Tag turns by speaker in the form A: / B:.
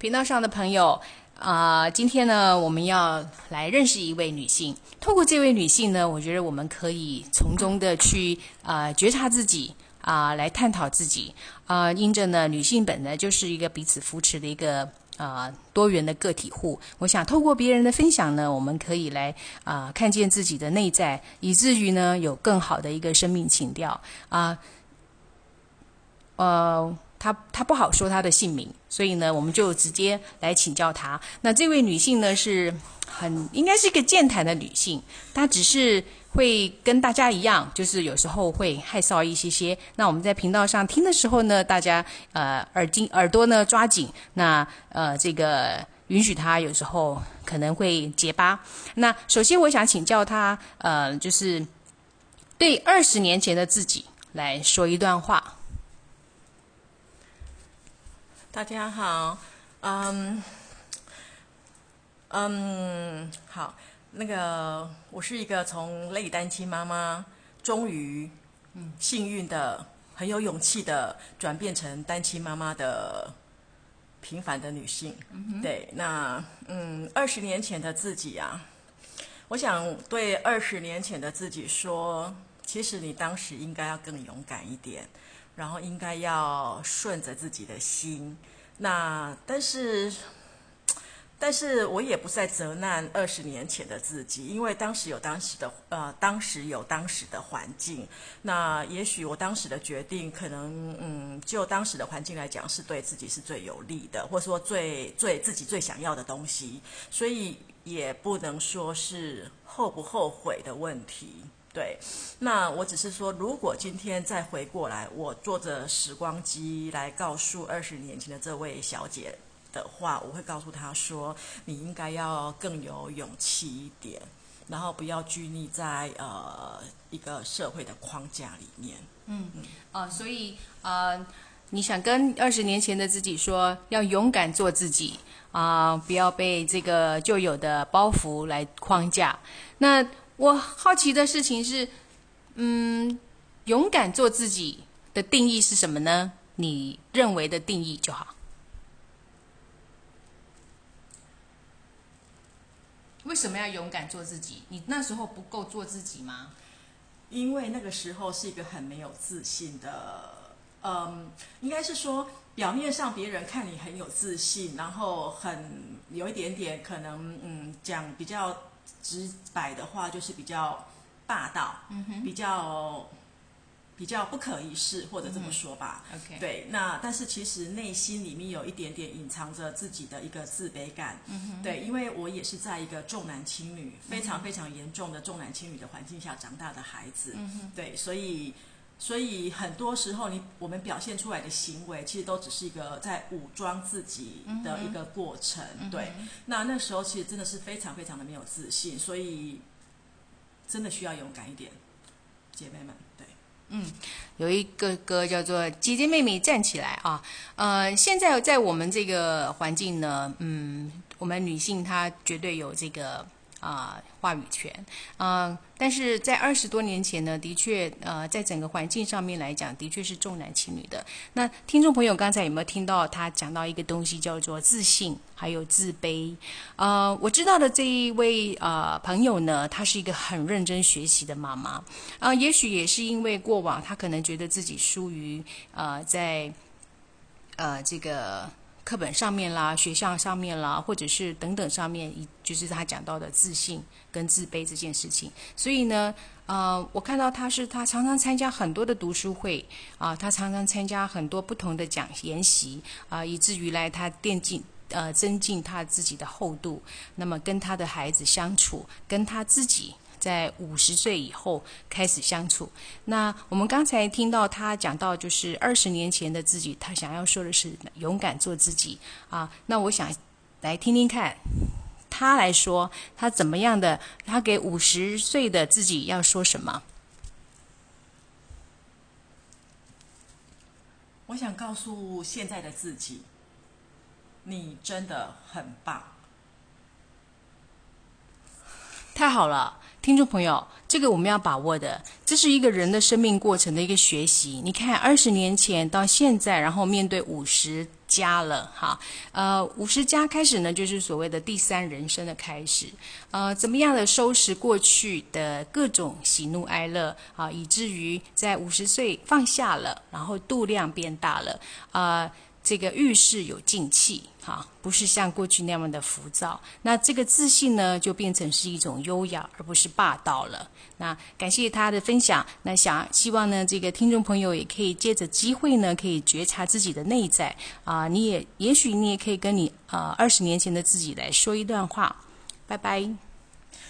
A: 频道上的朋友啊、今天呢，我们要来认识一位女性。透过这位女性呢，我觉得我们可以从中的去啊、觉察自己啊、来探讨自己啊、因着呢，女性本来就是一个彼此扶持的一个。啊，多元的个体户，我想透过别人的分享呢，我们可以来啊、看见自己的内在，以至于呢有更好的一个生命情调啊。呃，他他不好说他的姓名，所以呢，我们就直接来请教他。那这位女性呢，是很应该是一个健谈的女性，她只是会跟大家一样，就是有时候会害臊一些些。那我们在频道上听的时候呢，大家呃耳睛耳朵呢抓紧，那呃这个允许她有时候可能会结巴。那首先我想请教她，呃，就是对二十年前的自己来说一段话。
B: 大家好，嗯，嗯，好，那个我是一个从类单亲妈妈，终于，嗯，幸运的、很有勇气的转变成单亲妈妈的平凡的女性。对，那嗯，二十年前的自己啊，我想对二十年前的自己说，其实你当时应该要更勇敢一点。然后应该要顺着自己的心。那但是，但是我也不再责难二十年前的自己，因为当时有当时的呃，当时有当时的环境。那也许我当时的决定，可能嗯，就当时的环境来讲，是对自己是最有利的，或者说最最自己最想要的东西，所以也不能说是后不后悔的问题。对，那我只是说，如果今天再回过来，我坐着时光机来告诉二十年前的这位小姐的话，我会告诉她说，你应该要更有勇气一点，然后不要拘泥在呃一个社会的框架里面。
A: 嗯呃，所以呃，你想跟二十年前的自己说，要勇敢做自己啊、不要被这个旧有的包袱来框架。那我好奇的事情是，嗯，勇敢做自己的定义是什么呢？你认为的定义就好。为什么要勇敢做自己？你那时候不够做自己吗？
B: 因为那个时候是一个很没有自信的，嗯，应该是说表面上别人看你很有自信，然后很有一点点可能，嗯，讲比较直白的话，就是比较霸道，比较比较不可一世，或者这么说吧。
A: OK，
B: 对，那但是其实内心里面有一点点隐藏着自己的一个自卑感。嗯、对，因为我也是在一个重男轻女、非常非常严重的重男轻女的环境下长大的孩子。嗯、对，所以所以很多时候你我们表现出来的行为，其实都只是一个在武装自己的一个过程。对，那那时候其实真的是非常非常的没有自信，所以真的需要勇敢一点，姐妹们。对。
A: 嗯有一个歌叫做《姐姐妹妹站起来》啊，呃，现在在我们这个环境呢，嗯，我们女性她绝对有这个啊、话语权，啊，但是在二十多年前呢，的确，呃，在整个环境上面来讲，的确是重男轻女的。那听众朋友刚才有没有听到他讲到一个东西叫做自信，还有自卑？呃，我知道的这一位呃朋友呢，她是一个很认真学习的妈妈，啊、也许也是因为过往她可能觉得自己疏于呃在呃这个课本上面啦、学校上面啦，或者是等等上面，就是他讲到的自信跟自卑这件事情。所以呢，呃，我看到他是他常常参加很多的读书会啊、他常常参加很多不同的讲研习啊、以至于来他电竞。呃，增进他自己的厚度，那么跟他的孩子相处，跟他自己在五十岁以后开始相处。那我们刚才听到他讲到，就是二十年前的自己，他想要说的是勇敢做自己啊。那我想来听听看，他来说他怎么样的，他给五十岁的自己要说什么？
B: 我想告诉现在的自己，你真的很棒。
A: 太好了，听众朋友，这个我们要把握的，这是一个人的生命过程的一个学习。你看，二十年前到现在，然后面对五十加了哈，呃，五十加开始呢，就是所谓的第三人生的开始，呃，怎么样的收拾过去的各种喜怒哀乐啊，以至于在五十岁放下了，然后度量变大了，啊。这个遇事有静气，哈，不是像过去那样的浮躁。那这个自信呢，就变成是一种优雅，而不是霸道了。那感谢他的分享。那想希望呢，这个听众朋友也可以借着机会呢，可以觉察自己的内在啊。你也也许你也可以跟你呃二十年前的自己来说一段话。拜拜。